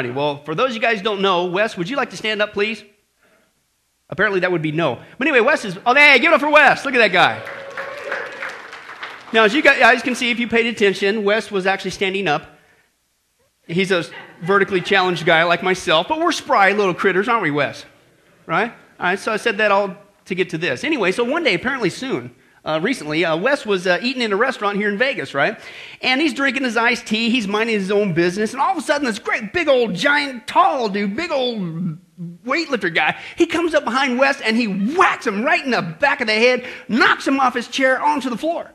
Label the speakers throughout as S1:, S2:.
S1: Righty. Well, for those of you guys don't know, Wes, would you like to stand up, please? Apparently that would be no. But anyway, Wes is, oh, hey, give it up for Wes. Look at that guy. Now, as you guys can see, if you paid attention, Wes was actually standing up. He's a vertically challenged guy like myself, but we're spry little critters, aren't we, Wes? Right? All right, so I said that all to get to this. Anyway, so one day, apparently soon, uh, recently, uh, Wes was uh, eating in a restaurant here in Vegas, right? And he's drinking his iced tea, he's minding his own business, and all of a sudden, this great, big old, giant, tall dude, big old weightlifter guy, he comes up behind Wes and he whacks him right in the back of the head, knocks him off his chair onto the floor.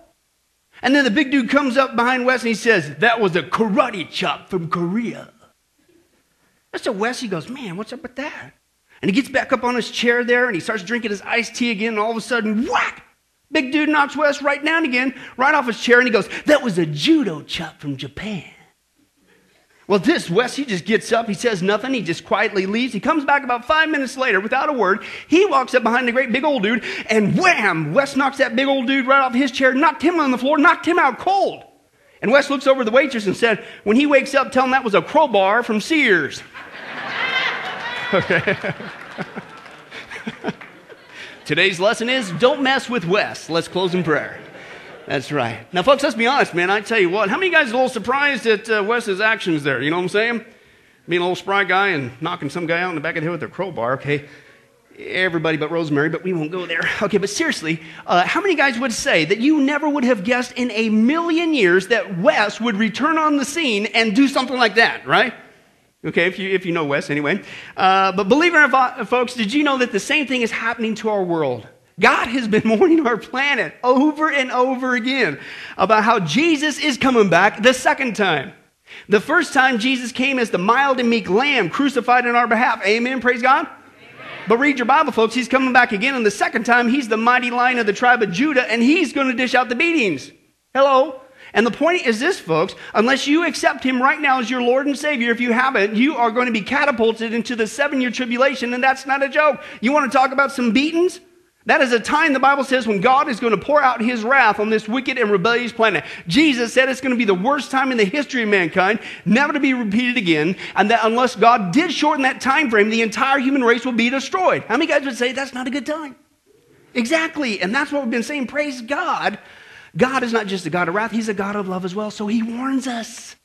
S1: And then the big dude comes up behind Wes and he says, That was a karate chop from Korea. That's a Wes. He goes, Man, what's up with that? And he gets back up on his chair there and he starts drinking his iced tea again. And all of a sudden, whack! Big dude knocks Wes right down again, right off his chair. And he goes, That was a judo chop from Japan. Well, this Wes, he just gets up, he says nothing, he just quietly leaves. He comes back about five minutes later without a word. He walks up behind the great big old dude, and wham! Wes knocks that big old dude right off his chair, knocked him on the floor, knocked him out cold. And Wes looks over the waitress and said, When he wakes up, tell him that was a crowbar from Sears. okay. Today's lesson is don't mess with Wes. Let's close in prayer. That's right. Now, folks, let's be honest, man. I tell you what, how many guys are a little surprised at uh, Wes's actions there? You know what I'm saying? Being a little spry guy and knocking some guy out in the back of the head with a crowbar, okay? Everybody but Rosemary, but we won't go there. Okay, but seriously, uh, how many guys would say that you never would have guessed in a million years that Wes would return on the scene and do something like that, right? Okay, if you, if you know Wes anyway. Uh, but believe it or not, folks, did you know that the same thing is happening to our world? God has been warning our planet over and over again about how Jesus is coming back the second time. The first time Jesus came as the mild and meek lamb crucified in our behalf. Amen. Praise God. But read your Bible, folks. He's coming back again. And the second time, he's the mighty lion of the tribe of Judah, and he's going to dish out the beatings. Hello? And the point is this, folks unless you accept him right now as your Lord and Savior, if you haven't, you are going to be catapulted into the seven year tribulation, and that's not a joke. You want to talk about some beatings? That is a time, the Bible says, when God is going to pour out his wrath on this wicked and rebellious planet. Jesus said it's going to be the worst time in the history of mankind, never to be repeated again, and that unless God did shorten that time frame, the entire human race will be destroyed. How many guys would say that's not a good time? Exactly. And that's what we've been saying. Praise God. God is not just a God of wrath, He's a God of love as well. So He warns us.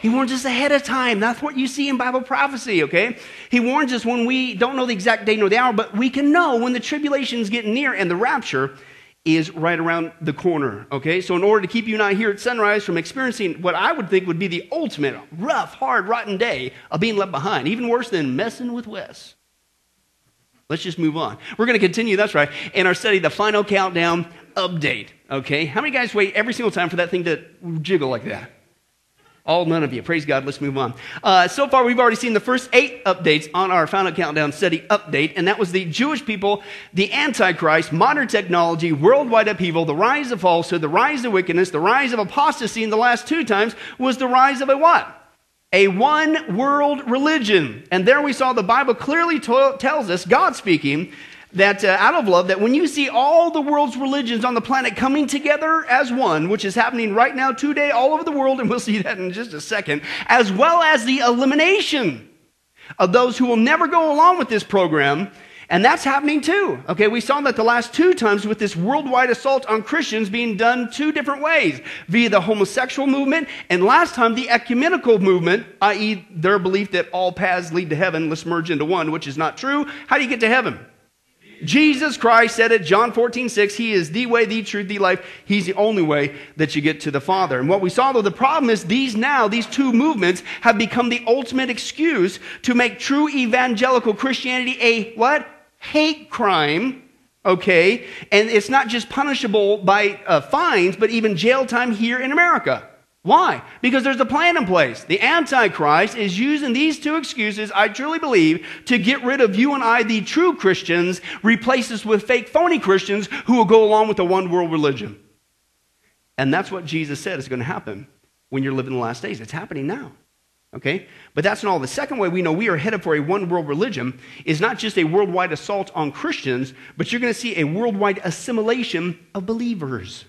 S1: He warns us ahead of time. That's what you see in Bible prophecy, okay? He warns us when we don't know the exact day nor the hour, but we can know when the tribulation is getting near and the rapture is right around the corner, okay? So, in order to keep you and I here at sunrise from experiencing what I would think would be the ultimate rough, hard, rotten day of being left behind, even worse than messing with Wes, let's just move on. We're going to continue, that's right, in our study, the final countdown update, okay? How many guys wait every single time for that thing to jiggle like that? All none of you. Praise God. Let's move on. Uh, so far, we've already seen the first eight updates on our Final Countdown study update, and that was the Jewish people, the Antichrist, modern technology, worldwide upheaval, the rise of falsehood, the rise of wickedness, the rise of apostasy, and the last two times was the rise of a what? A one world religion. And there we saw the Bible clearly to- tells us, God speaking, that uh, out of love, that when you see all the world's religions on the planet coming together as one, which is happening right now today all over the world, and we'll see that in just a second, as well as the elimination of those who will never go along with this program, and that's happening too. Okay, we saw that the last two times with this worldwide assault on Christians being done two different ways via the homosexual movement, and last time the ecumenical movement, i.e., their belief that all paths lead to heaven, let's merge into one, which is not true. How do you get to heaven? Jesus Christ said it, John 14, 6, He is the way, the truth, the life. He's the only way that you get to the Father. And what we saw though, the problem is these now, these two movements have become the ultimate excuse to make true evangelical Christianity a what? Hate crime. Okay? And it's not just punishable by uh, fines, but even jail time here in America. Why? Because there's a plan in place. The Antichrist is using these two excuses, I truly believe, to get rid of you and I, the true Christians, replace us with fake, phony Christians who will go along with the one world religion. And that's what Jesus said is going to happen when you're living the last days. It's happening now. Okay? But that's not all. The second way we know we are headed for a one world religion is not just a worldwide assault on Christians, but you're going to see a worldwide assimilation of believers.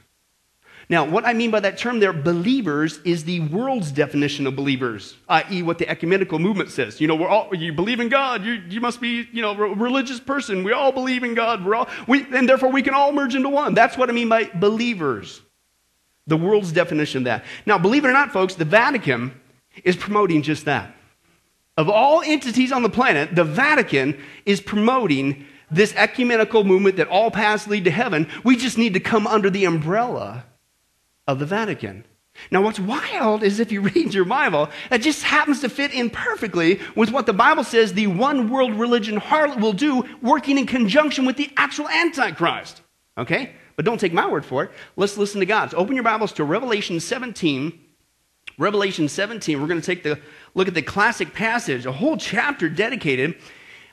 S1: Now, what I mean by that term there, believers, is the world's definition of believers, i.e., what the ecumenical movement says. You know, we're all, you believe in God, you, you must be, you know, a religious person. We all believe in God. We're all, we, and therefore we can all merge into one. That's what I mean by believers. The world's definition of that. Now, believe it or not, folks, the Vatican is promoting just that. Of all entities on the planet, the Vatican is promoting this ecumenical movement that all paths lead to heaven. We just need to come under the umbrella of the Vatican. Now, what's wild is if you read your Bible, it just happens to fit in perfectly with what the Bible says the one world religion harlot will do, working in conjunction with the actual Antichrist. Okay? But don't take my word for it. Let's listen to God. So open your Bibles to Revelation 17. Revelation 17, we're going to take the look at the classic passage, a whole chapter dedicated,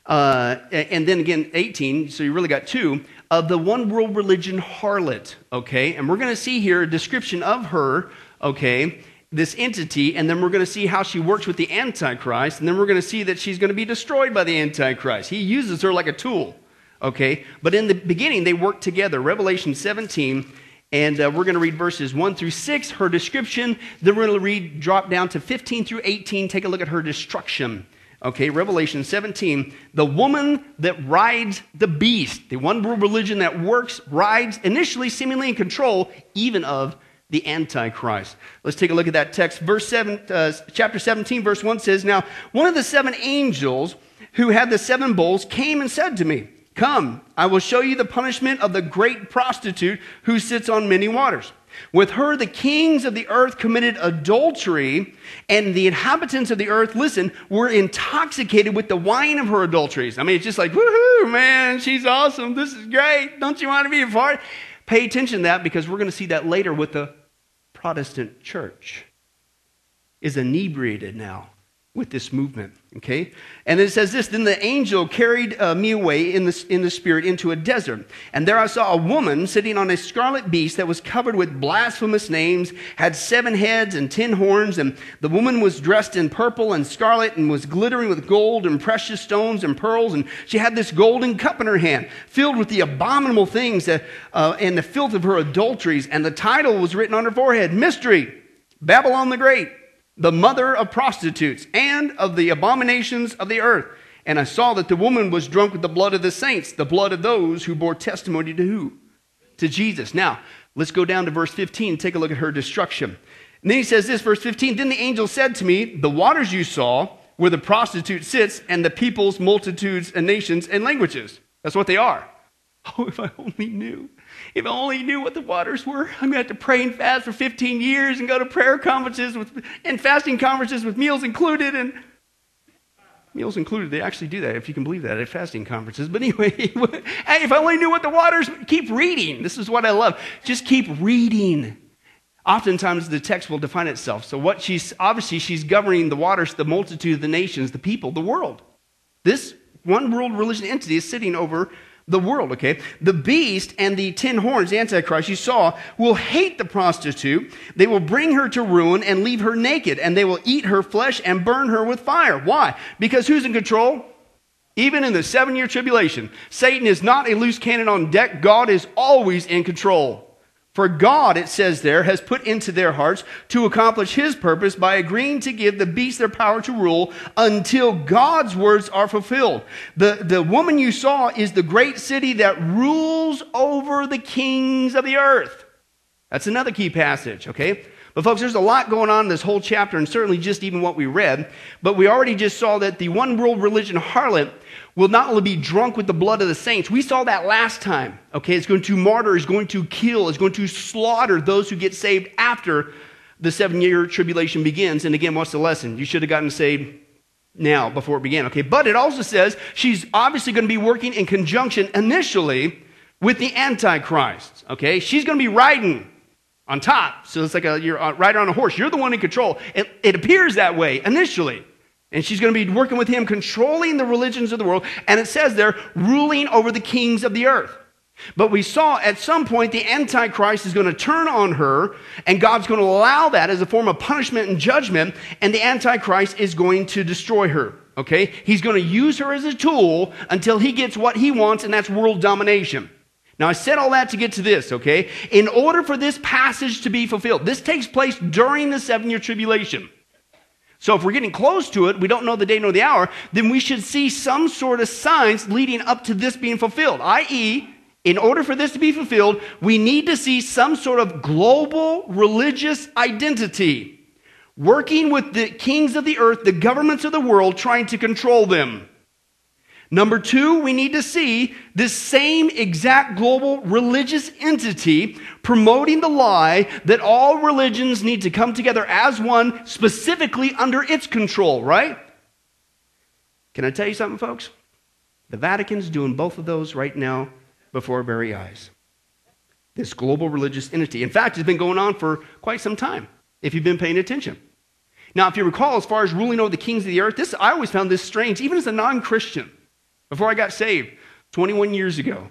S1: uh, and then again 18, so you really got two, of the one world religion harlot, okay? And we're going to see here a description of her, okay, this entity, and then we're going to see how she works with the Antichrist, and then we're going to see that she's going to be destroyed by the Antichrist. He uses her like a tool, okay? But in the beginning, they work together. Revelation 17, and uh, we're going to read verses 1 through 6, her description. Then we're going to read, drop down to 15 through 18, take a look at her destruction. Okay, Revelation 17. The woman that rides the beast, the one religion that works, rides, initially seemingly in control, even of the Antichrist. Let's take a look at that text. Verse 7, uh, chapter 17, verse 1 says, Now, one of the seven angels who had the seven bowls came and said to me, Come, I will show you the punishment of the great prostitute who sits on many waters. With her, the kings of the earth committed adultery, and the inhabitants of the earth, listen, were intoxicated with the wine of her adulteries. I mean, it's just like, woohoo, man, she's awesome. This is great. Don't you want to be a part? Pay attention to that because we're going to see that later with the Protestant church is inebriated now with this movement. Okay? And it says this Then the angel carried uh, me away in the, in the spirit into a desert. And there I saw a woman sitting on a scarlet beast that was covered with blasphemous names, had seven heads and ten horns. And the woman was dressed in purple and scarlet and was glittering with gold and precious stones and pearls. And she had this golden cup in her hand, filled with the abominable things that, uh, and the filth of her adulteries. And the title was written on her forehead Mystery, Babylon the Great the mother of prostitutes, and of the abominations of the earth. And I saw that the woman was drunk with the blood of the saints, the blood of those who bore testimony to who? To Jesus. Now, let's go down to verse 15 and take a look at her destruction. And then he says this, verse 15 Then the angel said to me, The waters you saw, where the prostitute sits, and the peoples, multitudes, and nations, and languages. That's what they are. Oh, if I only knew. If I only knew what the waters were, I'm going to have to pray and fast for 15 years and go to prayer conferences with, and fasting conferences with meals included. And meals included, they actually do that, if you can believe that, at fasting conferences. But anyway, hey, if I only knew what the waters, keep reading. This is what I love. Just keep reading. Oftentimes the text will define itself. So what she's obviously she's governing the waters, the multitude of the nations, the people, the world. This one world religion entity is sitting over the world, okay? The beast and the ten horns, the Antichrist, you saw, will hate the prostitute. They will bring her to ruin and leave her naked, and they will eat her flesh and burn her with fire. Why? Because who's in control? Even in the seven year tribulation, Satan is not a loose cannon on deck. God is always in control. For God, it says there, has put into their hearts to accomplish his purpose by agreeing to give the beast their power to rule until God's words are fulfilled. The, the woman you saw is the great city that rules over the kings of the earth. That's another key passage, okay? But, folks, there's a lot going on in this whole chapter, and certainly just even what we read. But we already just saw that the one world religion harlot will not only be drunk with the blood of the saints. We saw that last time. Okay, it's going to martyr, is going to kill, is going to slaughter those who get saved after the seven year tribulation begins. And again, what's the lesson? You should have gotten saved now before it began. Okay, but it also says she's obviously going to be working in conjunction initially with the Antichrist. Okay, she's going to be riding on top. So it's like a, you're a rider on a horse. You're the one in control. It, it appears that way initially. And she's going to be working with him, controlling the religions of the world. And it says they're ruling over the kings of the earth. But we saw at some point the Antichrist is going to turn on her, and God's going to allow that as a form of punishment and judgment, and the Antichrist is going to destroy her. Okay? He's going to use her as a tool until he gets what he wants, and that's world domination. Now, I said all that to get to this, okay? In order for this passage to be fulfilled, this takes place during the seven year tribulation. So, if we're getting close to it, we don't know the day nor the hour, then we should see some sort of signs leading up to this being fulfilled. I.e., in order for this to be fulfilled, we need to see some sort of global religious identity working with the kings of the earth, the governments of the world, trying to control them. Number two, we need to see this same exact global religious entity promoting the lie that all religions need to come together as one, specifically under its control, right? Can I tell you something, folks? The Vatican's doing both of those right now before our very eyes. This global religious entity. In fact, it's been going on for quite some time, if you've been paying attention. Now, if you recall, as far as ruling over the kings of the earth, this I always found this strange, even as a non Christian before I got saved 21 years ago.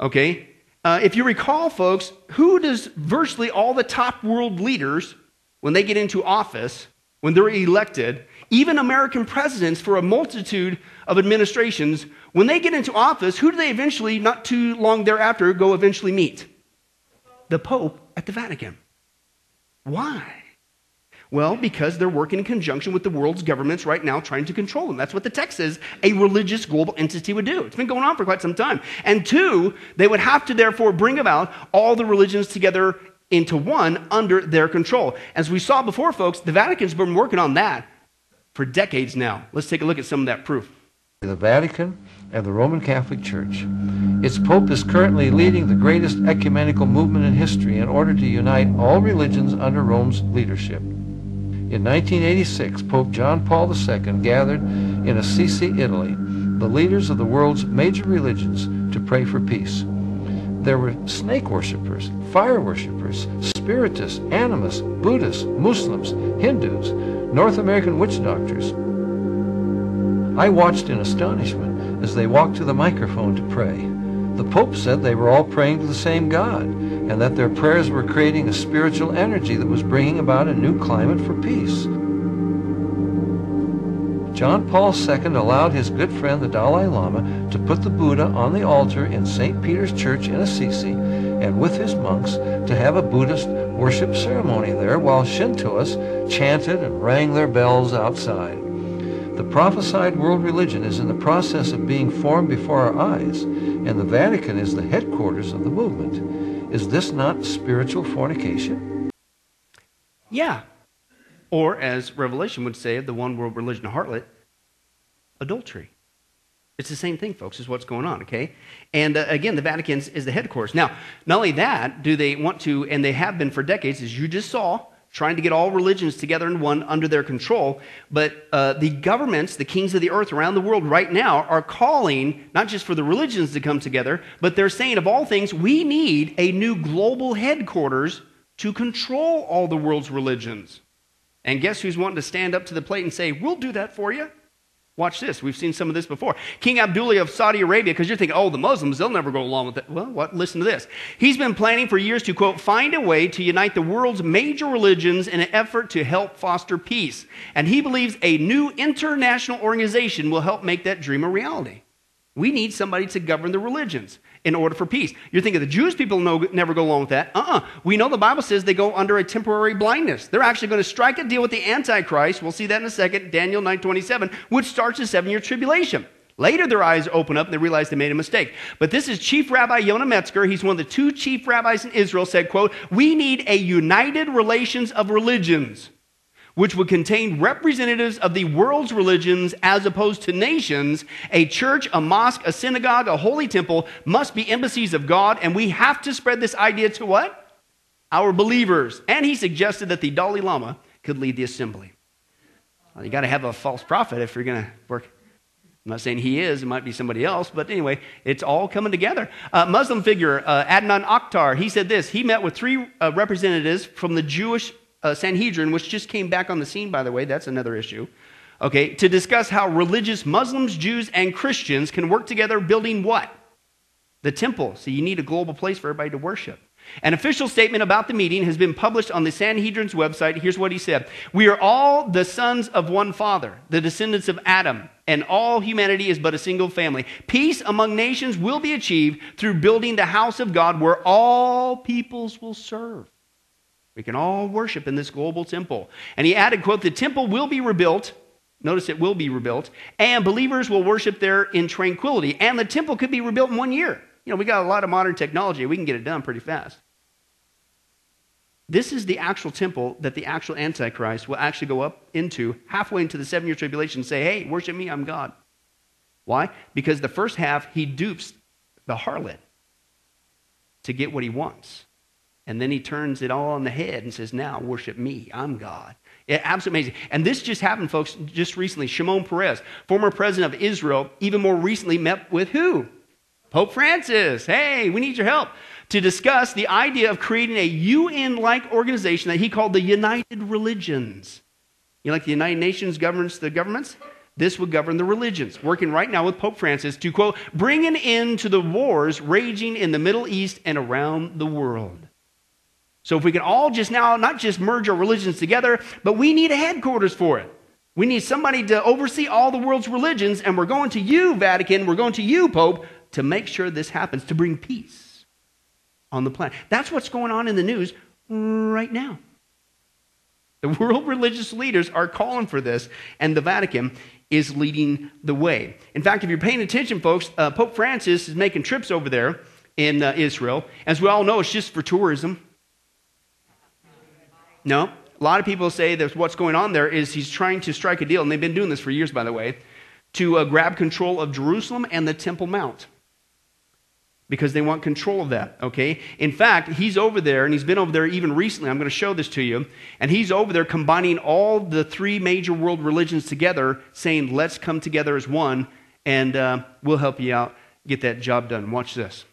S1: Okay? Uh, if you recall, folks, who does virtually all the top world leaders, when they get into office, when they're elected, even American presidents for a multitude of administrations, when they get into office, who do they eventually, not too long thereafter, go eventually meet? The Pope at the Vatican. Why? Well, because they're working in conjunction with the world's governments right now trying to control them. That's what the text says a religious global entity would do. It's been going on for quite some time. And two, they would have to therefore bring about all the religions together into one under their control. As we saw before, folks, the Vatican's been working on that for decades now. Let's take a look at some of that proof.
S2: The Vatican and the Roman Catholic Church. Its Pope is currently leading the greatest ecumenical movement in history in order to unite all religions under Rome's leadership. In 1986, Pope John Paul II gathered in Assisi, Italy, the leaders of the world's major religions to pray for peace. There were snake worshippers, fire worshippers, spiritists, animists, Buddhists, Muslims, Hindus, North American witch doctors. I watched in astonishment as they walked to the microphone to pray. The Pope said they were all praying to the same God and that their prayers were creating a spiritual energy that was bringing about a new climate for peace. John Paul II allowed his good friend the Dalai Lama to put the Buddha on the altar in St. Peter's Church in Assisi and with his monks to have a Buddhist worship ceremony there while Shintoists chanted and rang their bells outside. The prophesied world religion is in the process of being formed before our eyes, and the Vatican is the headquarters of the movement. Is this not spiritual fornication?
S1: Yeah. Or, as Revelation would say the one world religion harlot, adultery. It's the same thing, folks, is what's going on, okay? And uh, again, the Vatican is the headquarters. Now, not only that, do they want to, and they have been for decades, as you just saw, trying to get all religions together in one under their control. But uh, the governments, the kings of the earth around the world right now, are calling not just for the religions to come together, but they're saying, of all things, we need a new global headquarters to control all the world's religions. And guess who's wanting to stand up to the plate and say, We'll do that for you? Watch this. We've seen some of this before. King Abdullah of Saudi Arabia, because you're thinking, oh, the Muslims, they'll never go along with it. Well, what? Listen to this. He's been planning for years to, quote, find a way to unite the world's major religions in an effort to help foster peace. And he believes a new international organization will help make that dream a reality. We need somebody to govern the religions in order for peace. You're thinking the Jewish people never go along with that. Uh uh-uh. uh We know the Bible says they go under a temporary blindness. They're actually going to strike a deal with the Antichrist. We'll see that in a second, Daniel 9:27, which starts a seven year tribulation. Later, their eyes open up and they realize they made a mistake. But this is Chief Rabbi Yonah Metzger. He's one of the two chief rabbis in Israel, said, quote, We need a united relations of religions which would contain representatives of the world's religions as opposed to nations, a church, a mosque, a synagogue, a holy temple must be embassies of God, and we have to spread this idea to what? Our believers. And he suggested that the Dalai Lama could lead the assembly. Well, you got to have a false prophet if you're going to work. I'm not saying he is, it might be somebody else, but anyway, it's all coming together. Uh, Muslim figure, uh, Adnan Oktar, he said this. He met with three uh, representatives from the Jewish uh, Sanhedrin, which just came back on the scene, by the way, that's another issue, okay, to discuss how religious Muslims, Jews, and Christians can work together building what? The temple. So you need a global place for everybody to worship. An official statement about the meeting has been published on the Sanhedrin's website. Here's what he said We are all the sons of one father, the descendants of Adam. and all humanity is but a single family. Peace among nations will be achieved through building the house of God where all peoples will serve. We can all worship in this global temple. And he added, quote, the temple will be rebuilt. Notice it will be rebuilt. And believers will worship there in tranquility. And the temple could be rebuilt in one year. You know, we got a lot of modern technology. We can get it done pretty fast. This is the actual temple that the actual Antichrist will actually go up into halfway into the seven year tribulation and say, hey, worship me, I'm God. Why? Because the first half, he dupes the harlot to get what he wants. And then he turns it all on the head and says, now worship me, I'm God. Yeah, absolutely amazing. And this just happened, folks, just recently. Shimon Peres, former president of Israel, even more recently met with who? Pope Francis. Hey, we need your help to discuss the idea of creating a UN like organization that he called the United Religions. You know, like the United Nations governs the governments? This would govern the religions. Working right now with Pope Francis to, quote, bring an end to the wars raging in the Middle East and around the world. So if we can all just now not just merge our religions together, but we need a headquarters for it. We need somebody to oversee all the world's religions, and we're going to you, Vatican, we're going to you, Pope, to make sure this happens, to bring peace on the planet. That's what's going on in the news right now. The world religious leaders are calling for this, and the Vatican is leading the way. In fact, if you're paying attention, folks, uh, Pope Francis is making trips over there in uh, Israel. As we all know, it's just for tourism. No, a lot of people say that what's going on there is he's trying to strike a deal, and they've been doing this for years, by the way, to uh, grab control of Jerusalem and the Temple Mount because they want control of that, okay? In fact, he's over there, and he's been over there even recently. I'm going to show this to you. And he's over there combining all the three major world religions together, saying, let's come together as one, and uh, we'll help you out get that job done. Watch this.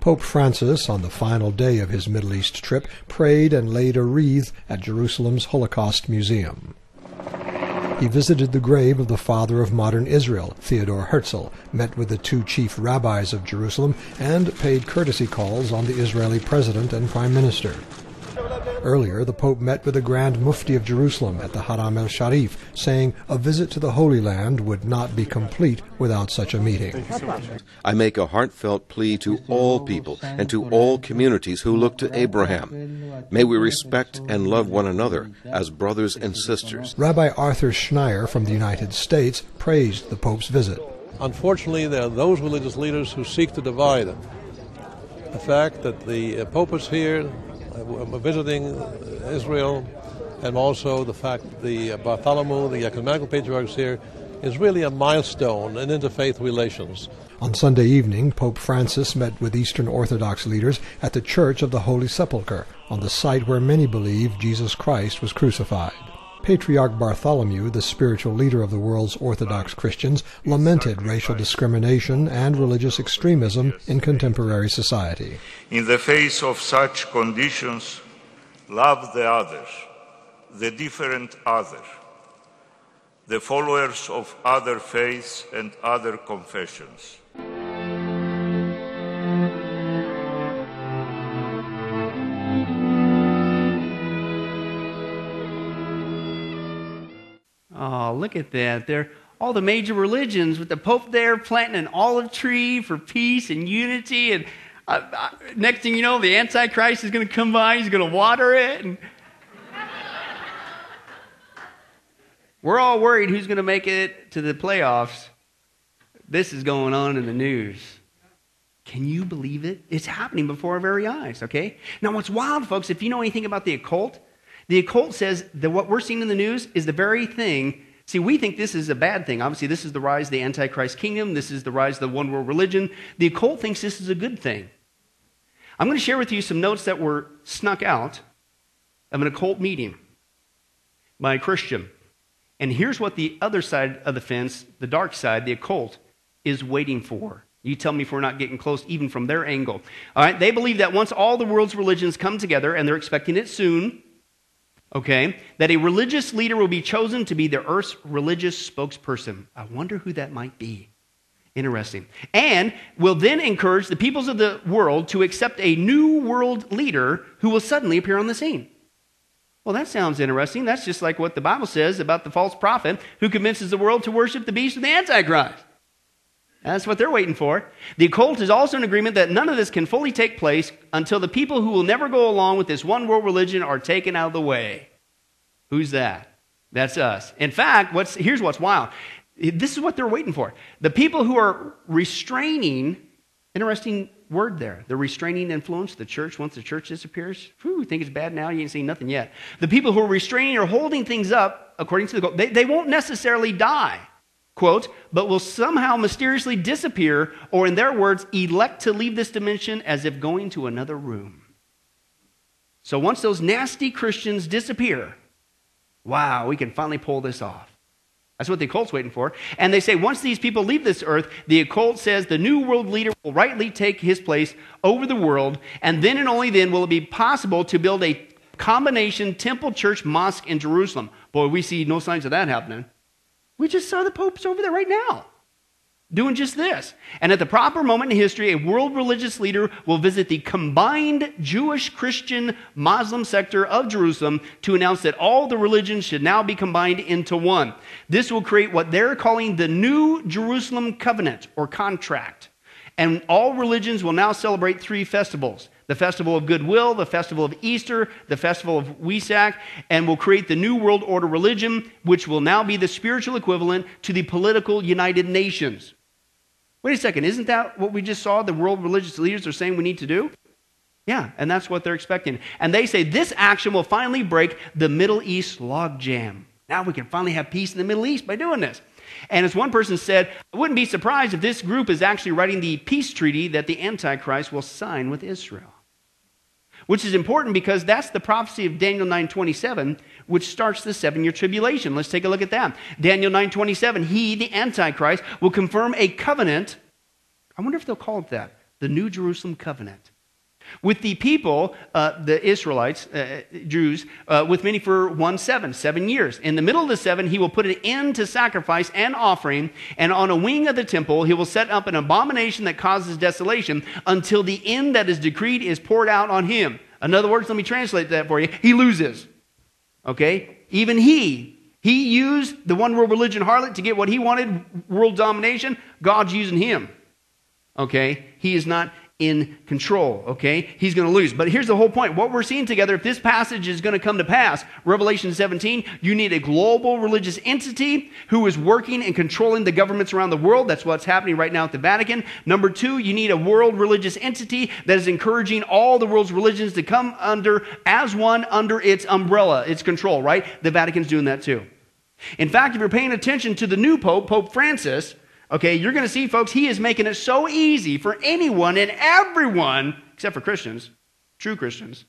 S3: Pope Francis, on the final day of his Middle East trip, prayed and laid a wreath at Jerusalem's Holocaust Museum. He visited the grave of the father of modern Israel, Theodore Herzl, met with the two chief rabbis of Jerusalem, and paid courtesy calls on the Israeli president and prime minister. Earlier, the Pope met with the Grand Mufti of Jerusalem at the Haram el Sharif, saying a visit to the Holy Land would not be complete without such a meeting.
S4: I make a heartfelt plea to all people and to all communities who look to Abraham. May we respect and love one another as brothers and sisters.
S3: Rabbi Arthur Schneier from the United States praised the Pope's visit.
S5: Unfortunately, there are those religious leaders who seek to divide. The fact that the Pope is here uh, visiting Israel, and also the fact the uh, Bartholomew, the ecumenical patriarch here, is really a milestone in interfaith relations.
S3: On Sunday evening, Pope Francis met with Eastern Orthodox leaders at the Church of the Holy Sepulchre, on the site where many believe Jesus Christ was crucified. Patriarch Bartholomew, the spiritual leader of the world's Orthodox Christians, lamented racial discrimination and religious extremism in contemporary society.
S6: In the face of such conditions, love the others, the different other, the followers of other faiths and other confessions.
S1: Oh, look at that. They're all the major religions with the Pope there planting an olive tree for peace and unity. And uh, uh, next thing you know, the Antichrist is going to come by. He's going to water it. And we're all worried who's going to make it to the playoffs. This is going on in the news. Can you believe it? It's happening before our very eyes, okay? Now, what's wild, folks, if you know anything about the occult, the occult says that what we're seeing in the news is the very thing. See, we think this is a bad thing. Obviously, this is the rise of the Antichrist kingdom. This is the rise of the one world religion. The occult thinks this is a good thing. I'm going to share with you some notes that were snuck out of an occult meeting by a Christian. And here's what the other side of the fence, the dark side, the occult, is waiting for. You tell me if we're not getting close, even from their angle. All right, they believe that once all the world's religions come together, and they're expecting it soon, okay, that a religious leader will be chosen to be the earth's religious spokesperson. I wonder who that might be. Interesting. And will then encourage the peoples of the world to accept a new world leader who will suddenly appear on the scene. Well, that sounds interesting. That's just like what the Bible says about the false prophet who convinces the world to worship the beast and the Antichrist. That's what they're waiting for. The occult is also an agreement that none of this can fully take place until the people who will never go along with this one world religion are taken out of the way. Who's that? That's us. In fact, what's, here's what's wild. This is what they're waiting for. The people who are restraining, interesting word there, the restraining influence, the church, once the church disappears, whew, think it's bad now, you ain't seen nothing yet. The people who are restraining or holding things up, according to the they, they won't necessarily die quote, but will somehow mysteriously disappear, or in their words, elect to leave this dimension as if going to another room. So once those nasty Christians disappear, wow, we can finally pull this off. That's what the occult's waiting for. And they say once these people leave this earth, the occult says the new world leader will rightly take his place over the world, and then and only then will it be possible to build a combination temple, church, mosque in Jerusalem. Boy, we see no signs of that happening. We just saw the Pope's over there right now doing just this. And at the proper moment in history, a world religious leader will visit the combined Jewish, Christian, Muslim sector of Jerusalem to announce that all the religions should now be combined into one. This will create what they're calling the New Jerusalem Covenant or contract. And all religions will now celebrate three festivals the festival of goodwill, the festival of Easter, the festival of Wesak, and will create the New World Order religion, which will now be the spiritual equivalent to the political United Nations. Wait a second, isn't that what we just saw the world religious leaders are saying we need to do? Yeah, and that's what they're expecting. And they say this action will finally break the Middle East logjam. Now we can finally have peace in the Middle East by doing this. And as one person said, I wouldn't be surprised if this group is actually writing the peace treaty that the Antichrist will sign with Israel which is important because that's the prophecy of Daniel 9:27 which starts the 7-year tribulation. Let's take a look at that. Daniel 9:27, he the antichrist will confirm a covenant. I wonder if they'll call it that, the New Jerusalem covenant with the people, uh, the Israelites, uh, Jews, uh, with many for one seven, seven years. In the middle of the seven, he will put an end to sacrifice and offering, and on a wing of the temple, he will set up an abomination that causes desolation until the end that is decreed is poured out on him. In other words, let me translate that for you. He loses. Okay? Even he. He used the one world religion harlot to get what he wanted, world domination. God's using him. Okay? He is not in control, okay? He's going to lose. But here's the whole point. What we're seeing together, if this passage is going to come to pass, Revelation 17, you need a global religious entity who is working and controlling the governments around the world. That's what's happening right now at the Vatican. Number two, you need a world religious entity that is encouraging all the world's religions to come under, as one, under its umbrella, its control, right? The Vatican's doing that too. In fact, if you're paying attention to the new Pope, Pope Francis, Okay, you're going to see, folks, he is making it so easy for anyone and everyone, except for Christians, true Christians,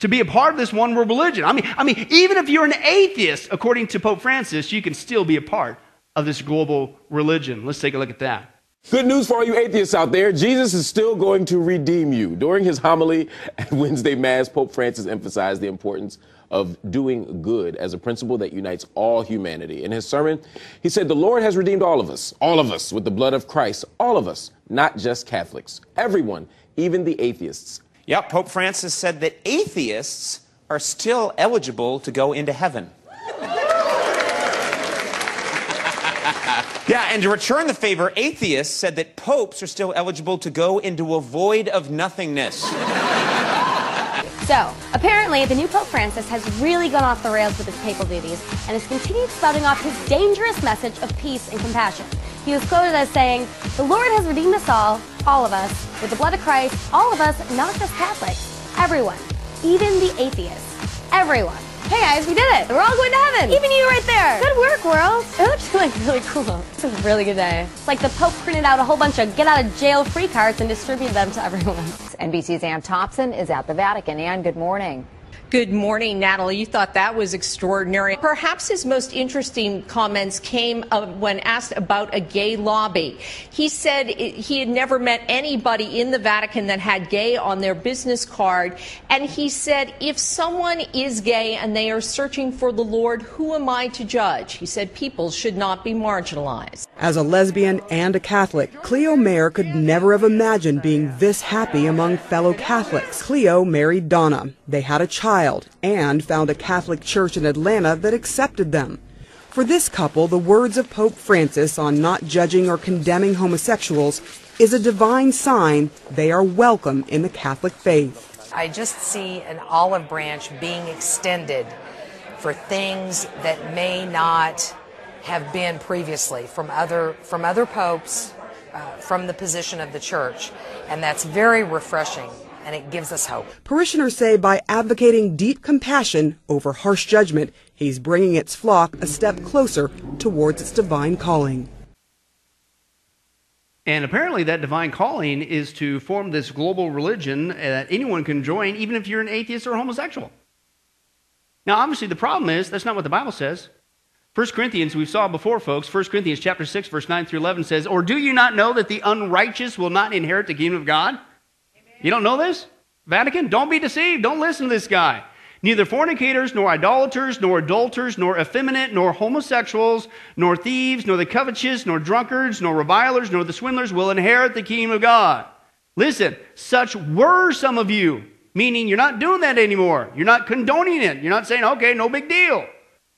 S1: to be a part of this one world religion. I mean, I mean, even if you're an atheist, according to Pope Francis, you can still be a part of this global religion. Let's take a look at that.
S7: Good news for all you atheists out there. Jesus is still going to redeem you. During his homily at Wednesday Mass, Pope Francis emphasized the importance of doing good as a principle that unites all humanity. In his sermon, he said, The Lord has redeemed all of us, all of us, with the blood of Christ, all of us, not just Catholics, everyone, even the atheists.
S8: Yep, Pope Francis said that atheists are still eligible to go into heaven. yeah, and to return the favor, atheists said that popes are still eligible to go into a void of nothingness.
S9: So, apparently, the new Pope Francis has really gone off the rails with his papal duties and has continued spouting off his dangerous message of peace and compassion. He was quoted as saying, The Lord has redeemed us all, all of us, with the blood of Christ, all of us, not just Catholics, everyone, even the atheists, everyone. Hey guys, we did it! We're all going to heaven! Even you right there! Good work, world! It looks like really cool. It's a really good day. It's like the Pope printed out a whole bunch of get out of jail free cards and distributed them to everyone.
S10: NBC's Ann Thompson is at the Vatican. Ann, good morning.
S11: Good morning, Natalie. You thought that was extraordinary. Perhaps his most interesting comments came when asked about a gay lobby. He said he had never met anybody in the Vatican that had gay on their business card. And he said, if someone is gay and they are searching for the Lord, who am I to judge? He said, people should not be marginalized.
S12: As a lesbian and a Catholic, Cleo Mayer could never have imagined being this happy among fellow Catholics. Cleo married Donna. They had a child and found a Catholic church in Atlanta that accepted them. For this couple, the words of Pope Francis on not judging or condemning homosexuals is a divine sign they are welcome in the Catholic faith.
S13: I just see an olive branch being extended for things that may not have been previously from other from other popes, uh, from the position of the church, and that's very refreshing and it gives us hope.
S12: Parishioners say by advocating deep compassion over harsh judgment, he's bringing its flock a step closer towards its divine calling.
S1: And apparently, that divine calling is to form this global religion that anyone can join, even if you're an atheist or homosexual. Now, obviously, the problem is that's not what the Bible says. 1 Corinthians, we saw before, folks, 1 Corinthians chapter 6, verse 9 through 11 says, Or do you not know that the unrighteous will not inherit the kingdom of God? You don't know this? Vatican? Don't be deceived. Don't listen to this guy. Neither fornicators, nor idolaters, nor adulterers, nor effeminate, nor homosexuals, nor thieves, nor the covetous, nor drunkards, nor revilers, nor the swindlers will inherit the kingdom of God. Listen, such were some of you, meaning you're not doing that anymore. You're not condoning it. You're not saying, okay, no big deal.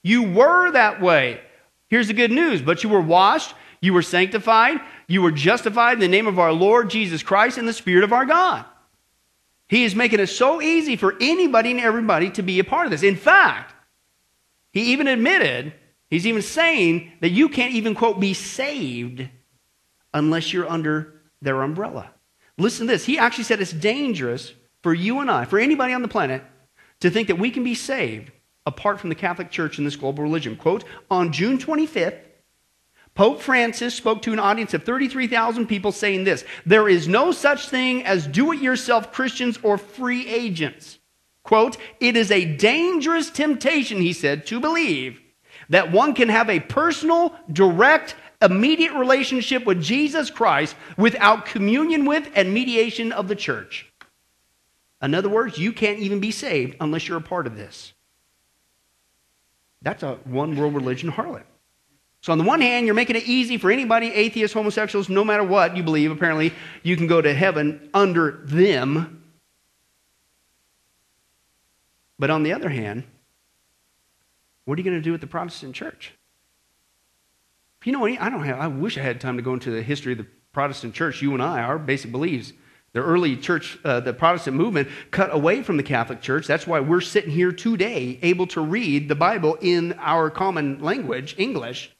S1: You were that way. Here's the good news, but you were washed, you were sanctified, you were justified in the name of our Lord Jesus Christ and the Spirit of our God. He is making it so easy for anybody and everybody to be a part of this. In fact, he even admitted, he's even saying that you can't even, quote, be saved unless you're under their umbrella. Listen to this. He actually said it's dangerous for you and I, for anybody on the planet, to think that we can be saved apart from the Catholic Church and this global religion. Quote, on June 25th, Pope Francis spoke to an audience of 33,000 people saying this There is no such thing as do it yourself Christians or free agents. Quote, it is a dangerous temptation, he said, to believe that one can have a personal, direct, immediate relationship with Jesus Christ without communion with and mediation of the church. In other words, you can't even be saved unless you're a part of this. That's a one world religion harlot. So, on the one hand, you're making it easy for anybody, atheists, homosexuals, no matter what you believe, apparently, you can go to heaven under them. But on the other hand, what are you going to do with the Protestant church? You know, I don't have, I wish I had time to go into the history of the Protestant church. You and I, our basic beliefs. The early church, uh, the Protestant movement, cut away from the Catholic Church. That's why we're sitting here today, able to read the Bible in our common language, English.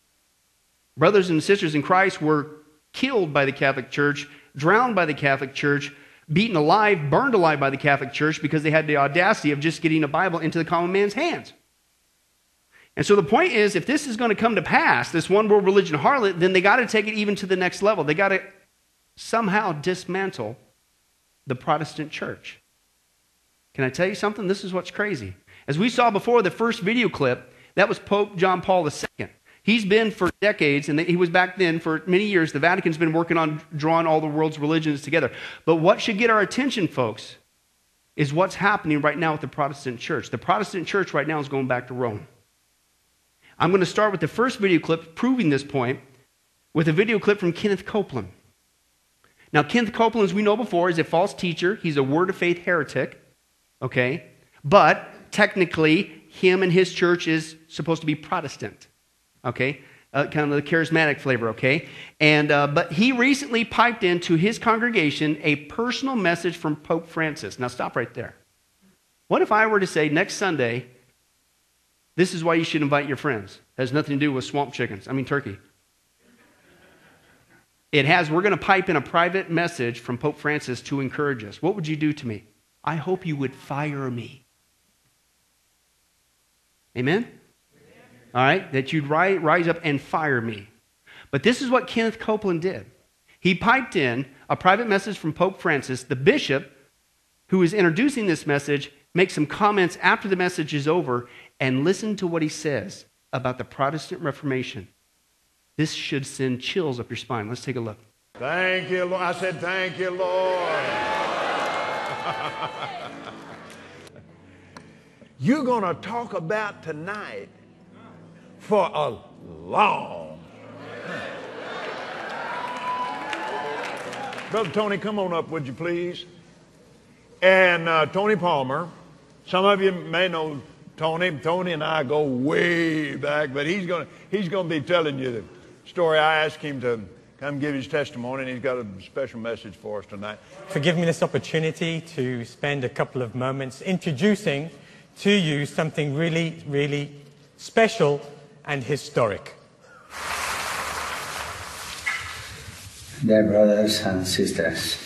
S1: Brothers and sisters in Christ were killed by the Catholic Church, drowned by the Catholic Church, beaten alive, burned alive by the Catholic Church because they had the audacity of just getting a Bible into the common man's hands. And so the point is, if this is going to come to pass, this one world religion harlot, then they got to take it even to the next level. They got to somehow dismantle the Protestant church. Can I tell you something? This is what's crazy. As we saw before, the first video clip, that was Pope John Paul II. He's been for decades, and he was back then for many years. The Vatican's been working on drawing all the world's religions together. But what should get our attention, folks, is what's happening right now with the Protestant church. The Protestant church right now is going back to Rome. I'm going to start with the first video clip proving this point with a video clip from Kenneth Copeland. Now, Kenneth Copeland, as we know before, is a false teacher. He's a word of faith heretic, okay? But technically, him and his church is supposed to be Protestant okay? Uh, kind of the charismatic flavor, okay? And, uh, but he recently piped into his congregation a personal message from Pope Francis. Now, stop right there. What if I were to say next Sunday, this is why you should invite your friends? It has nothing to do with swamp chickens, I mean, turkey. It has, we're going to pipe in a private message from Pope Francis to encourage us. What would you do to me? I hope you would fire me. Amen? all right, that you'd ri- rise up and fire me. But this is what Kenneth Copeland did. He piped in a private message from Pope Francis. The bishop, who is introducing this message, makes some comments after the message is over and listen to what he says about the Protestant Reformation. This should send chills up your spine. Let's take a look.
S14: Thank you, Lord. I said, Thank you, Lord. You're going to talk about tonight for a long Brother Tony, come on up, would you please? And uh, Tony Palmer. Some of you may know Tony. Tony and I go way back, but he's going he's going to be telling you story. I asked him to come give his testimony, and he's got a special message for us tonight.
S15: For giving me this opportunity to spend a couple of moments introducing to you something really, really special and historic.
S16: Dear brothers and sisters,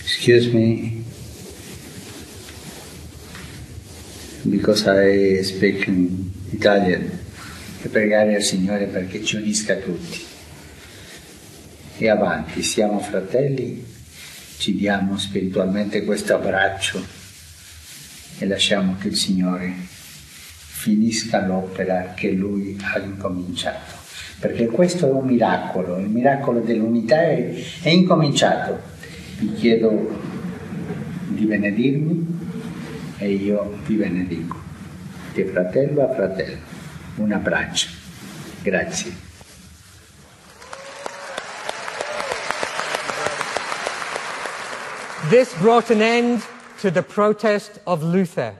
S16: excuse me because I speak in Italian e pregare al Signore perché ci unisca tutti. E avanti, siamo fratelli, ci diamo spiritualmente questo abbraccio e lasciamo che il Signore finisca l'opera che Lui ha incominciato. Perché questo è un miracolo, il miracolo dell'unità è, è incominciato. Vi chiedo di benedirmi e io vi benedico. Di fratello a fratello. Un abbraccio. Grazie.
S15: This brought an end to the protest of Luther.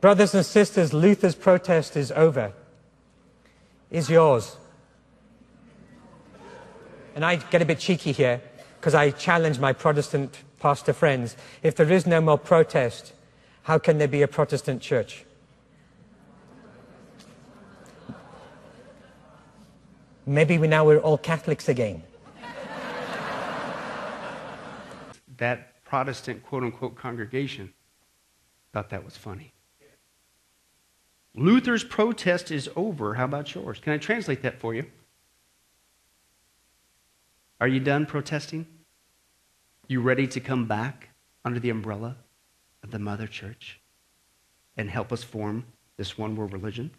S15: Brothers and sisters, Luther's protest is over. Is yours. And I get a bit cheeky here because I challenge my Protestant pastor friends. If there is no more protest, how can there be a Protestant church? Maybe we now we're all Catholics again.
S1: That Protestant quote unquote congregation thought that was funny. Luther's protest is over. How about yours? Can I translate that for you? Are you done protesting? You ready to come back under the umbrella of the Mother Church and help us form this one world religion?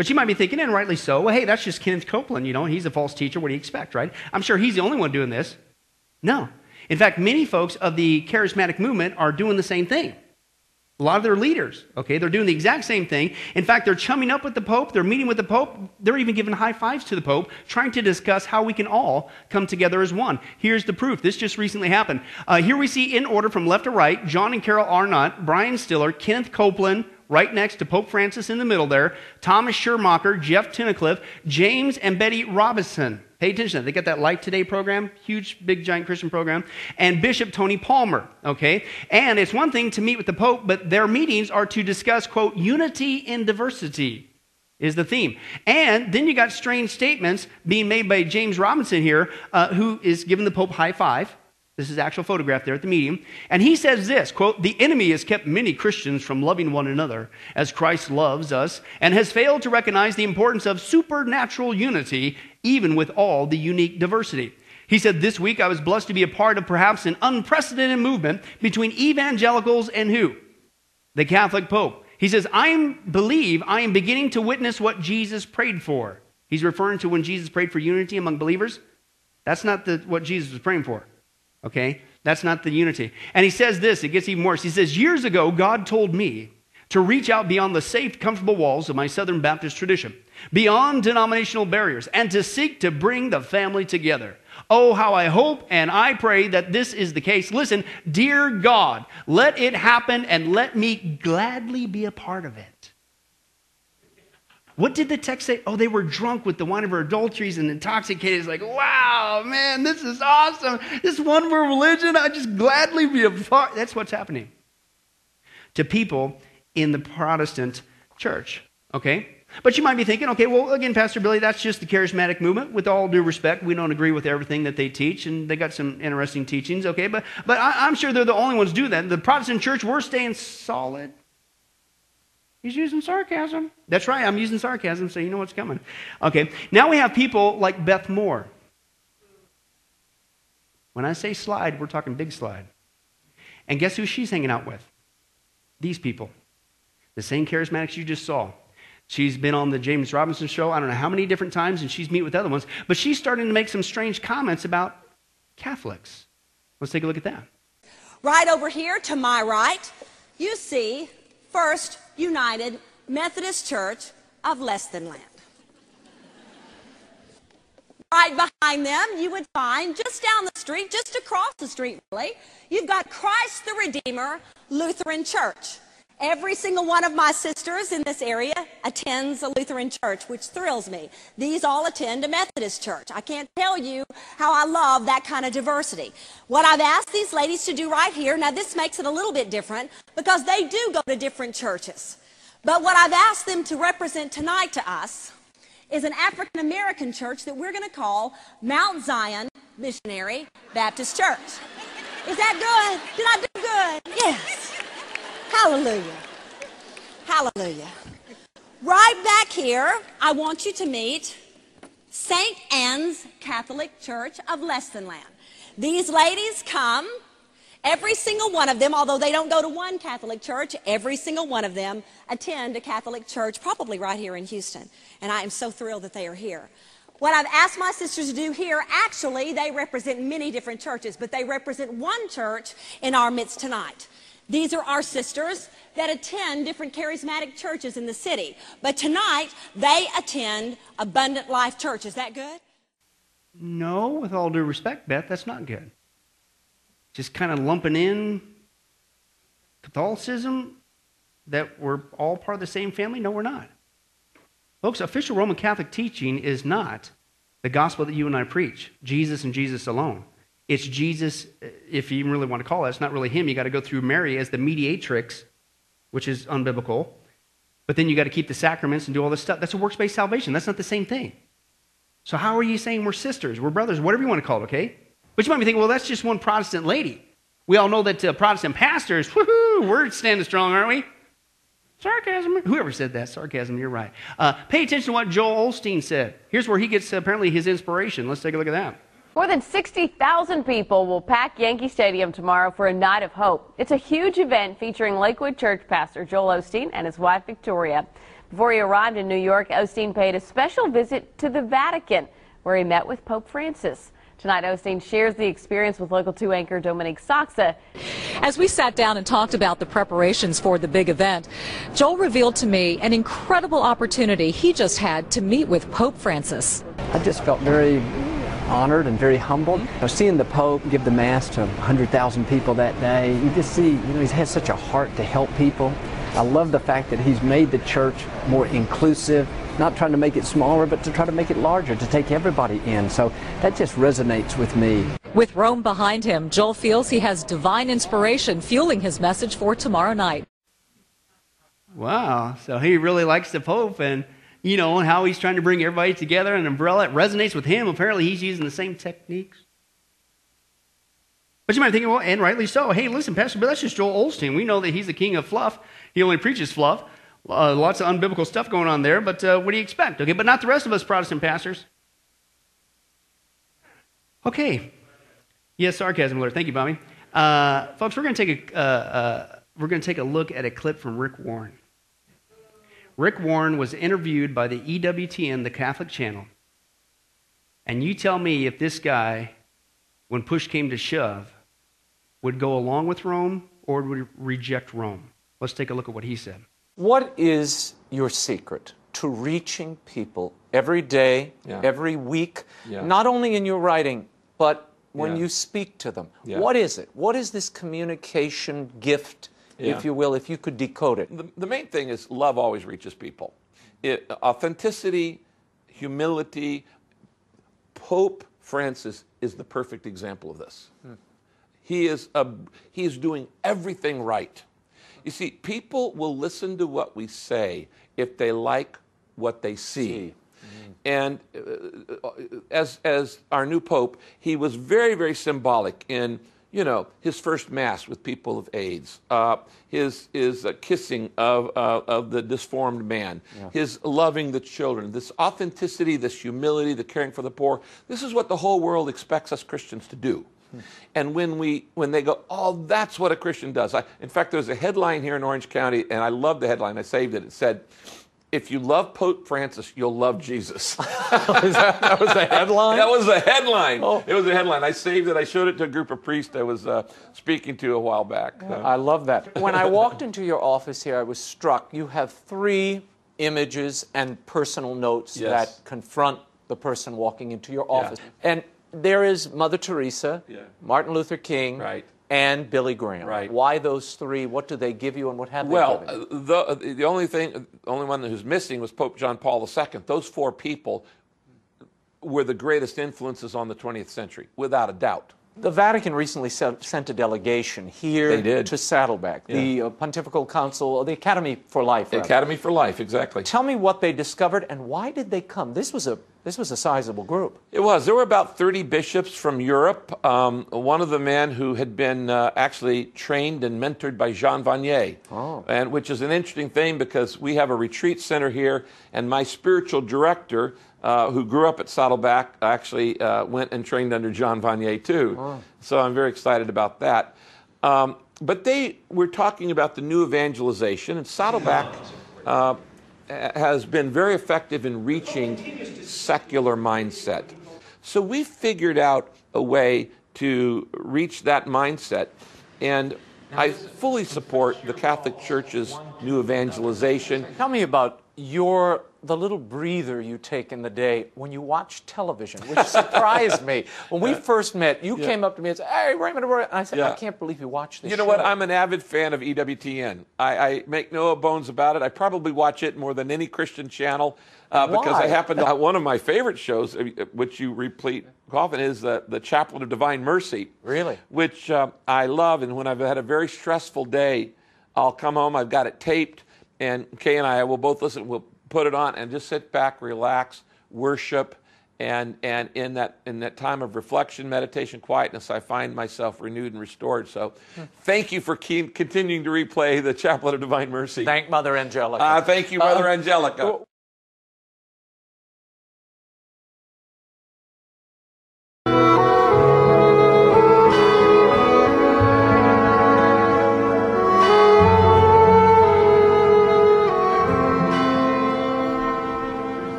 S1: But you might be thinking, and rightly so, well, hey, that's just Kenneth Copeland, you know, he's a false teacher. What do you expect, right? I'm sure he's the only one doing this. No. In fact, many folks of the charismatic movement are doing the same thing. A lot of their leaders, okay, they're doing the exact same thing. In fact, they're chumming up with the Pope, they're meeting with the Pope, they're even giving high fives to the Pope, trying to discuss how we can all come together as one. Here's the proof. This just recently happened. Uh, here we see in order from left to right John and Carol Arnott, Brian Stiller, Kenneth Copeland, right next to Pope Francis in the middle there, Thomas Schirrmacher, Geoff Tunnicliffe, James and Betty Robison. Pay attention. They got that Life Today program, huge, big, giant Christian program, and Bishop Tony Palmer. Okay, and it's one thing to meet with the Pope, but their meetings are to discuss quote unity in diversity is the theme. And then you got strange statements being made by James Robison here, uh, who is giving the Pope high five. This is actual photograph there at the meeting. And he says this, quote, "The enemy has kept many Christians from loving one another as Christ loves us and has failed to recognize the importance of supernatural unity even with all the unique diversity." He said, This week I was blessed to be a part of perhaps an unprecedented movement between evangelicals and who? The Catholic Pope. He says, I believe I am beginning to witness what Jesus prayed for. He's referring to when Jesus prayed for unity among believers. That's not the, what Jesus was praying for. Okay? That's not the unity. And he says this, it gets even worse. He says, Years ago, God told me to reach out beyond the safe, comfortable walls of my Southern Baptist tradition, beyond denominational barriers, and to seek to bring the family together. Oh, how I hope and I pray that this is the case. Listen, dear God, let it happen and let me gladly be a part of it. What did the text say? Oh, they were drunk with the wine of her adulteries and intoxicated. It's like, wow, man, this is awesome. This one world religion, I just gladly be a part. That's what's happening to people in the Protestant church. Okay? But you might be thinking, okay, well, again, Pastor Billy, that's just the charismatic movement. With all due respect, we don't agree with everything that they teach, and they got some interesting teachings, okay? But, but I, am sure they're the only ones do that. The Protestant church, we're staying solid. He's using sarcasm. That's right, I'm using sarcasm, so you know what's coming. Okay, now we have people like Beth Moore. When I say slide, we're talking big slide. And guess who she's hanging out with? These people. The same charismatics you just saw. She's been on the James Robison show, I don't know how many different times, and she's meet with other ones. But she's starting to make some strange comments about Catholics. Let's take a look at that.
S17: Right over here to my right, you see First United Methodist Church of Less Than Land. right behind them, you would find just down the street, just across the street, really, you've got Christ the Redeemer Lutheran Church. Every single one of my sisters in this area attends a Lutheran church, which thrills me. These all attend a Methodist church. I can't tell you how I love that kind of diversity. What I've asked these ladies to do right here, now this makes it a little bit different because they do go to different churches. But what I've asked them to represent tonight to us is an African American church that we're going to call Mount Zion Missionary Baptist Church. Is that good? Did I do good? Yes. Hallelujah. Hallelujah. Right back here, I want you to meet St. Anne's Catholic Church of Lestonland. These ladies come, every single one of them, although they don't go to one Catholic church, every single one of them attend a Catholic church, probably right here in Houston. And I am so thrilled that they are here. What I've asked my sisters to do here, actually, they represent many different churches, but they represent one church in our midst tonight. These are our sisters that attend different charismatic churches in the city. But tonight, they attend Abundant Life Church. Is that good?
S1: No, with all due respect, Beth, that's not good. Just kind of lumping in Catholicism that we're all part of the same family? No, we're not. Folks, official Roman Catholic teaching is not the gospel that you and I preach Jesus and Jesus alone. It's Jesus, if you really want to call it. It's not really him. You got to go through Mary as the mediatrix, which is unbiblical. But then you got to keep the sacraments and do all this stuff. That's a works based salvation. That's not the same thing. So, how are you saying we're sisters, we're brothers, whatever you want to call it, okay? But you might be thinking, well, that's just one Protestant lady. We all know that uh, Protestant pastors, woohoo, we're standing strong, aren't we? Sarcasm. Whoever said that, sarcasm, you're right. Uh, pay attention to what Joel Osteen said. Here's where he gets uh, apparently his inspiration. Let's take a look at that.
S18: More than 60,000 people will pack Yankee Stadium tomorrow for a night of hope. It's a huge event featuring Lakewood Church pastor Joel Osteen and his wife Victoria. Before he arrived in New York, Osteen paid a special visit to the Vatican, where he met with Pope Francis. Tonight, Osteen shares the experience with Local 2 anchor Dominique Sachse.
S19: As we sat down and talked about the preparations for the big event, Joel revealed to me an incredible opportunity he just had to meet with Pope Francis.
S20: I just felt very honored and very humbled. Mm-hmm. You know, seeing the Pope give the Mass to 100,000 people that day, you just see, you know, he has such a heart to help people. I love the fact that he's made the church more inclusive, not trying to make it smaller, but to try to make it larger, to take everybody in. So that just resonates with me.
S19: With Rome behind him, Joel feels he has divine inspiration fueling his message for tomorrow night.
S1: Wow. So he really likes the Pope and you know, and how he's trying to bring everybody together. An umbrella it resonates with him. Apparently, he's using the same techniques. But you might be thinking, well, and rightly so. Hey, listen, Pastor, but that's just Joel Osteen. We know that he's the king of fluff. He only preaches fluff. Uh, lots of unbiblical stuff going on there. But uh, what do you expect? Okay, but not the rest of us Protestant pastors. Okay. Yes, sarcasm alert. Thank you, Bobby. Uh, folks, we're going to take a uh, uh, we're going to take a look at a clip from Rick Warren. Rick Warren was interviewed by the EWTN, the Catholic channel. And you tell me if this guy, when push came to shove, would go along with Rome or would reject Rome. Let's take a look at what he said.
S21: What is your secret to reaching people every day,
S22: Yeah.
S21: every week,
S22: Yeah.
S21: not only in your writing, but when
S22: Yeah.
S21: you speak to them?
S22: Yeah.
S21: What is it? What is this communication gift,
S22: Yeah.
S21: if you will, if you could decode it?
S22: The, the main thing is love always reaches people. It, authenticity, humility. Pope Francis is the perfect example of this. Hmm. He is a, he is doing everything right. You see, people will listen to what we say if they like what they see. Mm-hmm. And uh, uh, as, as our new pope, he was very, very symbolic in, you know, his first mass with people of AIDS, uh, his, his uh, kissing of, uh, of the disformed man,
S21: Yeah.
S22: his loving the children, this authenticity, this humility, the caring for the poor. This is what the whole world expects us Christians to do. And when we when they go, oh, that's what a Christian does. I, in fact, there was a headline here in Orange County, and I love the headline. I saved it. It said, "If you love Pope Francis, you'll love Jesus."
S21: that, that was a headline.
S22: That was a headline. It was a headline. I saved it. I showed it to a group of priests I was uh, speaking to a while back. Uh,
S21: I love that. When I walked into your office here, I was struck. You have three images and personal notes
S22: Yes.
S21: that confront the person walking into your office. And there is Mother Teresa, Martin Luther King, and Billy Graham.
S22: Right.
S21: Why those three? What do they give you, and what have they
S22: Well,
S21: given you?
S22: uh, the, uh, the only thing, the only one who's missing was Pope John Paul II. Those four people were the greatest influences on the 20th century, without a doubt.
S21: The Vatican recently sent, a delegation here to Saddleback, the uh, Pontifical Council, the Academy for Life. rather.
S22: Academy for Life, exactly.
S21: Tell me what they discovered and why did they come? This was a this was a sizable group.
S22: It was. There were about 30 bishops from Europe. Um, one of the men who had been uh, actually trained and mentored by Jean Vanier,
S21: Oh.
S22: and which is an interesting thing because we have a retreat center here, and my spiritual director, uh, who grew up at Saddleback, actually uh, went and trained under John Vanier too.
S21: Oh.
S22: So I'm very excited about that. Um, but they were talking about the new evangelization, and Saddleback. Uh, has been very effective in reaching secular mindset. So we figured out a way to reach that mindset, and I fully support the Catholic Church's new evangelization.
S21: Tell me about your the little breather you take in the day when you watch television, which surprised me. When we first met, you
S22: Yeah.
S21: came up to me and said, "Hey, Raymond," and I said, "I can't believe you watch this."
S22: You know what? I'm an avid fan of EWTN. I, I make no bones about it. I probably watch it more than any Christian channel uh, because I happen to. Have one of my favorite shows, uh, which you replete often, is the, the Chaplet of Divine Mercy.
S21: Really?
S22: Which uh, I love. And when I've had a very stressful day, I'll come home, I've got it taped, and Kay and I will both listen. We'll put it on and just sit back, relax, worship. And, and in that in that time of reflection, meditation, quietness, I find myself renewed and restored. So, thank you for keep, continuing to replay the Chaplet of Divine Mercy.
S21: Thank Mother Angelica.
S22: Uh, thank you, Mother
S21: Uh,
S22: Angelica.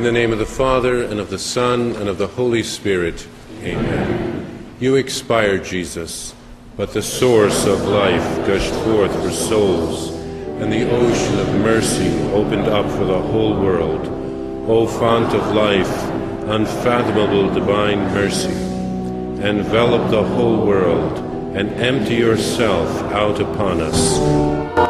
S23: In the name of the Father, and of the Son, and of the Holy Spirit. Amen. You expired, Jesus, but the source of life gushed forth for souls, and the ocean of mercy opened up for the whole world. O font of life, unfathomable divine mercy, envelop the whole world and empty yourself out upon us.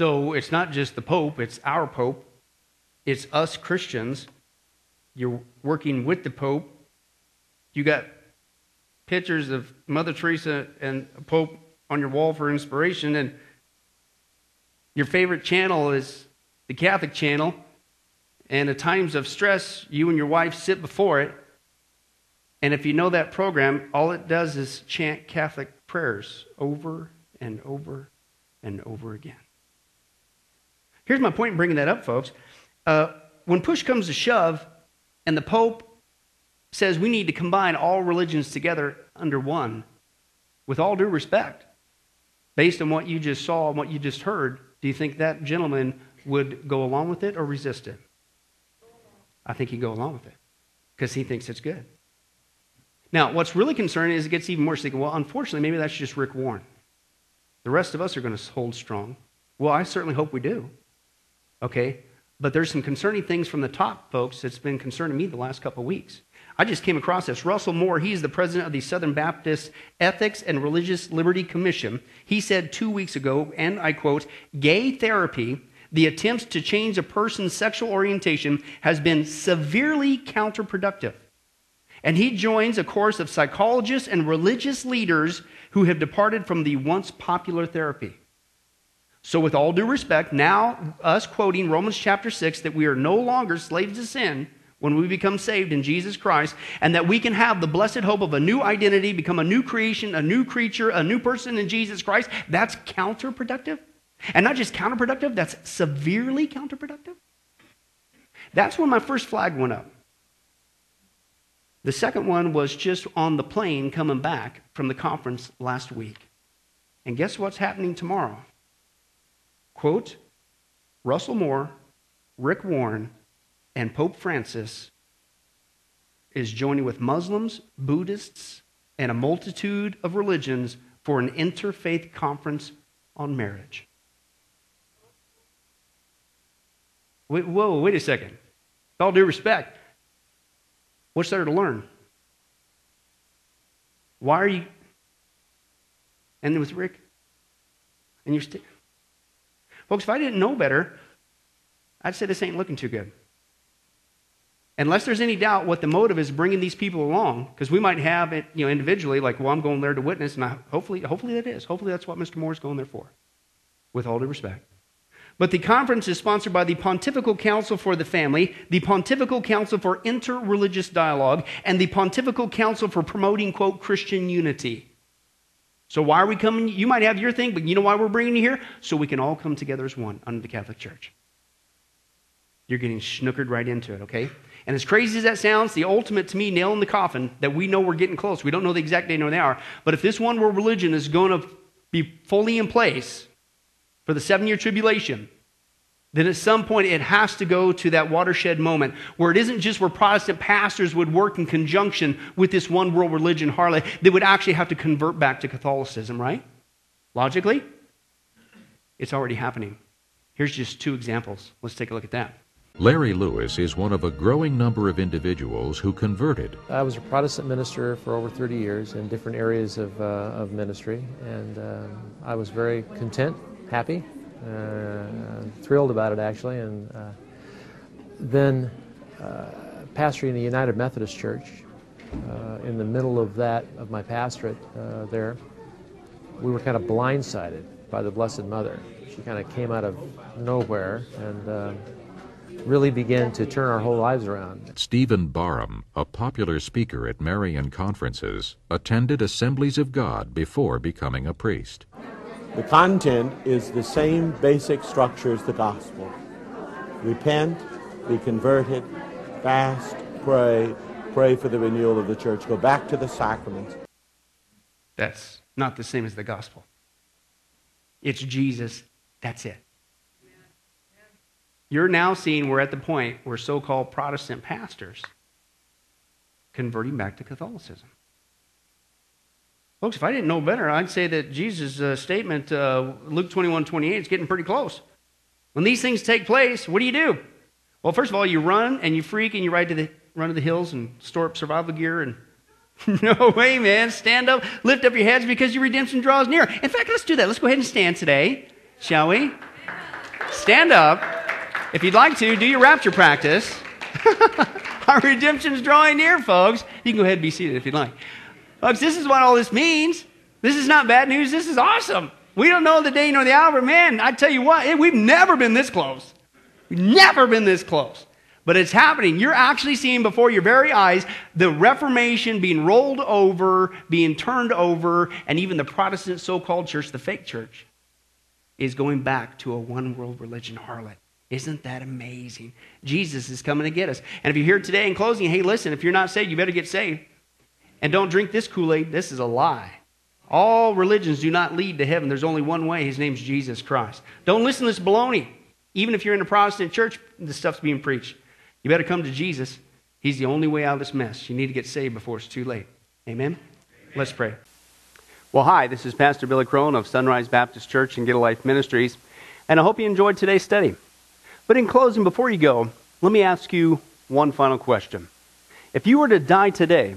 S1: So it's not just the Pope, it's our Pope. It's us Christians. You're working with the Pope. You got pictures of Mother Teresa and a Pope on your wall for inspiration, and your favorite channel is the Catholic channel. And at times of stress, you and your wife sit before it. And if you know that program, all it does is chant Catholic prayers over and over and over again. Here's my point in bringing that up, folks. Uh, when push comes to shove, and the Pope says we need to combine all religions together under one, with all due respect, based on what you just saw and what you just heard, do you think that gentleman would go along with it or resist it? I think he'd go along with it because he thinks it's good. Now, what's really concerning is it gets even worse. Thinking, well, unfortunately, maybe that's just Rick Warren. The rest of us are going to hold strong. Well, I certainly hope we do. Okay? But there's some concerning things from the top, folks, that's been concerning me the last couple weeks. I just came across this. Russell Moore, he's the president of the Southern Baptist Ethics and Religious Liberty Commission. He said two weeks ago, and I quote, gay therapy, the attempts to change a person's sexual orientation, has been severely counterproductive. And he joins a chorus of psychologists and religious leaders who have departed from the once popular therapy. So, with all due respect, now us quoting Romans chapter 6 that we are no longer slaves to sin when we become saved in Jesus Christ, and that we can have the blessed hope of a new identity, become a new creation, a new creature, a new person in Jesus Christ, that's counterproductive. And not just counterproductive, that's severely counterproductive. That's when my first flag went up. The second one was just on the plane coming back from the conference last week. And guess what's happening tomorrow? Quote Russell Moore, Rick Warren, and Pope Francis is joining with Muslims, Buddhists, and a multitude of religions for an interfaith conference on marriage. Wait, whoa, wait a second. With all due respect, what's there to learn? Why are you. And with Rick? And you're still. Folks, if I didn't know better, I'd say this ain't looking too good. Unless there's any doubt what the motive is bringing these people along, because we might have it, you know, individually, like, well, I'm going there to witness, and I, hopefully, hopefully that is. Hopefully that's what Mr. Moore's going there for, with all due respect. But the conference is sponsored by the Pontifical Council for the Family, the Pontifical Council for Interreligious Dialogue, and the Pontifical Council for Promoting, quote, Christian Unity. So why are we coming? You might have your thing, but you know why we're bringing you here? So we can all come together as one under the Catholic Church. You're getting snookered right into it, okay? And as crazy as that sounds, the ultimate to me nail in the coffin that we know we're getting close. We don't know the exact day nor the hour. But if this one world religion is going to be fully in place for the seven year tribulation, then at some point it has to go to that watershed moment where it isn't just where Protestant pastors would work in conjunction with this one world religion harlot. They would actually have to convert back to Catholicism, right? Logically, it's already happening. Here's just two examples. Let's take a look at that.
S24: Larry Lewis is one of a growing number of individuals who converted.
S25: I was a Protestant minister for over 30 years in different areas of, uh, of ministry, and um, I was very content, happy, thrilled about it actually. And uh, then uh, pastoring the United Methodist Church, uh, in the middle of that, of my pastorate uh, there, we were kind of blindsided by the Blessed Mother. She kind of came out of nowhere and uh, really began to turn our whole lives around.
S24: Stephen Barham, a popular speaker at Marian conferences, attended Assemblies of God before becoming a priest.
S26: The content is the same basic structure as the gospel repent, be converted, fast, pray, pray for the renewal of the church, go back to the sacraments.
S1: That's not the same as the gospel. It's Jesus. That's it. You're now seeing we're at the point where so called Protestant pastors converting back to Catholicism. Folks, if I didn't know better, I'd say that Jesus' uh, statement, uh, Luke 21 28, is getting pretty close. When these things take place, what do you do? Well, first of all, you run and you freak and you ride to the, run to the hills and store up survival gear and no way, man. Stand up, lift up your heads because your redemption draws near. In fact, let's do that. Let's go ahead and stand today, shall we? Stand up. If you'd like to, do your rapture practice. Our redemption's drawing near, folks. You can go ahead and be seated if you'd like. Folks, this is what all this means. This is not bad news. This is awesome. We don't know the day nor the hour. Man, I tell you what, we've never been this close. We've never been this close. But it's happening. You're actually seeing before your very eyes the Reformation being rolled over, being turned over, and even the Protestant so called church, the fake church, is going back to a one world religion harlot. Isn't that amazing? Jesus is coming to get us. And if you're here today in closing, hey, listen, if you're not saved, you better get saved. And don't drink this Kool Aid. This is a lie. All religions do not lead to heaven. There's only one way. His name's Jesus Christ. Don't listen to this baloney. Even if you're in a Protestant church, this stuff's being preached. You better come to Jesus. He's the only way out of this mess. You need to get saved before it's too late. Amen? Let's pray. Well, hi, this is Pastor Billy Crone of Sunrise Baptist Church and Get a Life Ministries, and I hope you enjoyed today's study. But in closing, before you go, let me ask you one final question. If you were to die today,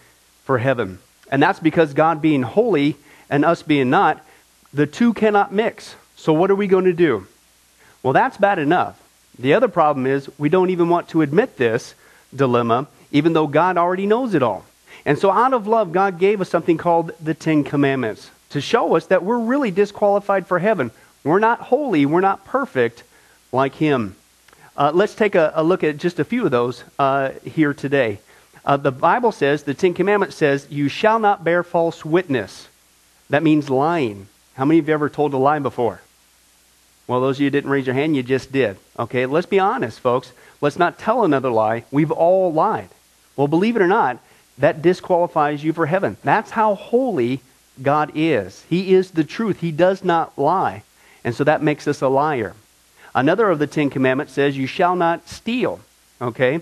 S1: for heaven. And that's because God being holy and us being not, the two cannot mix. So, what are we going to do? Well, that's bad enough. The other problem is we don't even want to admit this dilemma, even though God already knows it all. And so, out of love, God gave us something called the Ten Commandments to show us that we're really disqualified for heaven. We're not holy, we're not perfect like Him. Uh, let's take a, a, look at just a few of those uh, here today. Uh, the Bible says, the Ten Commandments says, You shall not bear false witness. That means lying. How many of you ever told a lie before? Well, those of you who didn't raise your hand, you just did. Okay, let's be honest, folks. Let's not tell another lie. We've all lied. Well, believe it or not, that disqualifies you for heaven. That's how holy God is. He is the truth. He does not lie. And so that makes us a liar. Another of the Ten Commandments says, You shall not steal. Okay?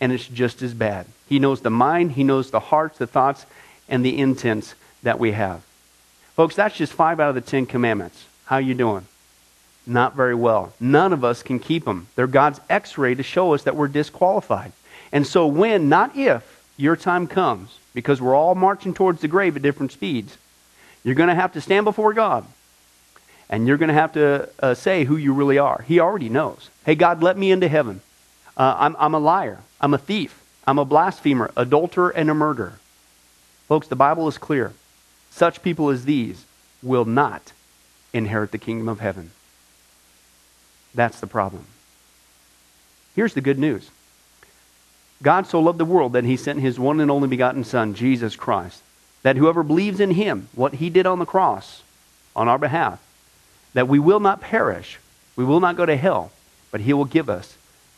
S1: and it's just as bad. He knows the mind, He knows the hearts, the thoughts, and the intents that we have. Folks, that's just five out of the Ten Commandments. How you doing? Not very well. None of us can keep them. They're God's x ray to show us that we're disqualified. And so, when, not if, your time comes, because we're all marching towards the grave at different speeds, you're going to have to stand before God. And you're going to have to uh, say who you really are. He already knows. Hey, God, let me into heaven. Uh, I'm, I'm a liar. I'm a thief. I'm a blasphemer, adulterer, and a murderer. Folks, the Bible is clear. Such people as these will not inherit the kingdom of heaven. That's the problem. Here's the good news God so loved the world that he sent his one and only begotten Son, Jesus Christ, that whoever believes in him, what he did on the cross on our behalf, that we will not perish, we will not go to hell, but he will give us